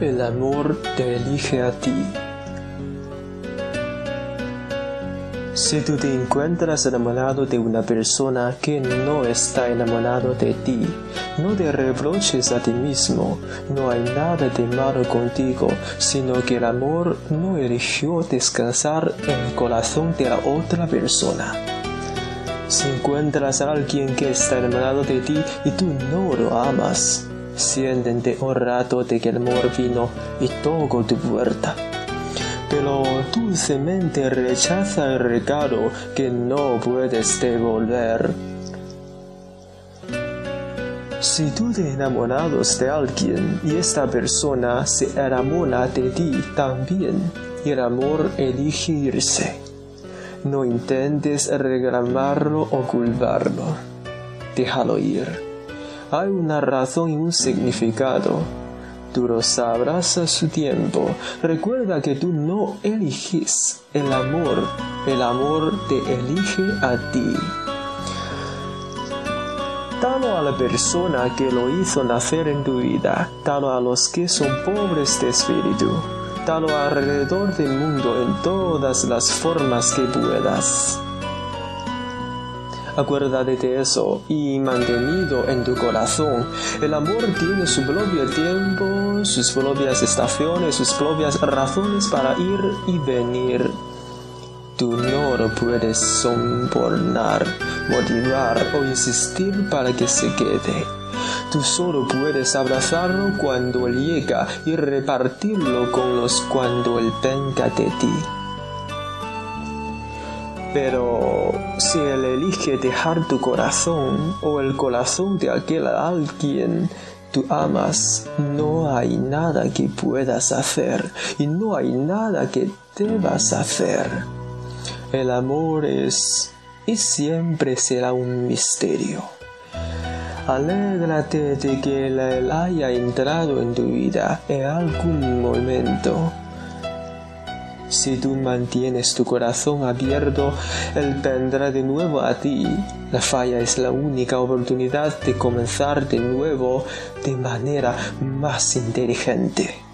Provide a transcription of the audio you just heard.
El amor te elige a ti. Si tú te encuentras enamorado de una persona que no está enamorado de ti, no te reproches a ti mismo, no hay nada de malo contigo, sino que el amor no eligió descansar en el corazón de otra persona. Si encuentras a alguien que está enamorado de ti y tú no lo amas, siéntete un rato de que el amor vino y tocó tu puerta pero dulcemente rechaza el regalo que no puedes devolver. Si tú te enamoras de alguien y esta persona se enamora de ti también, y el amor elige irse, no intentes reclamarlo o culparlo. Déjalo ir. Hay una razón y un significado Tú lo sabrás a su tiempo. Recuerda que tú no eliges el amor, el amor te elige a ti. Dalo a la persona que lo hizo nacer en tu vida, dalo a los que son pobres de espíritu, dalo alrededor del mundo en todas las formas que puedas. Acuérdate de eso y mantenido en tu corazón. El amor tiene su propio tiempo, sus propias estaciones, sus propias razones para ir y venir. Tú no lo puedes soportar, motivar o insistir para que se quede. Tú solo puedes abrazarlo cuando él llega y repartirlo con los cuando él venga de ti. Pero si él elige dejar tu corazón o el corazón de aquel alguien tú amas, no hay nada que puedas hacer y no hay nada que debas hacer. El amor es y siempre será un misterio. Alégrate de que él haya entrado en tu vida en algún momento si tú mantienes tu corazón abierto, Él vendrá de nuevo a ti. La falla es la única oportunidad de comenzar de nuevo de manera más inteligente.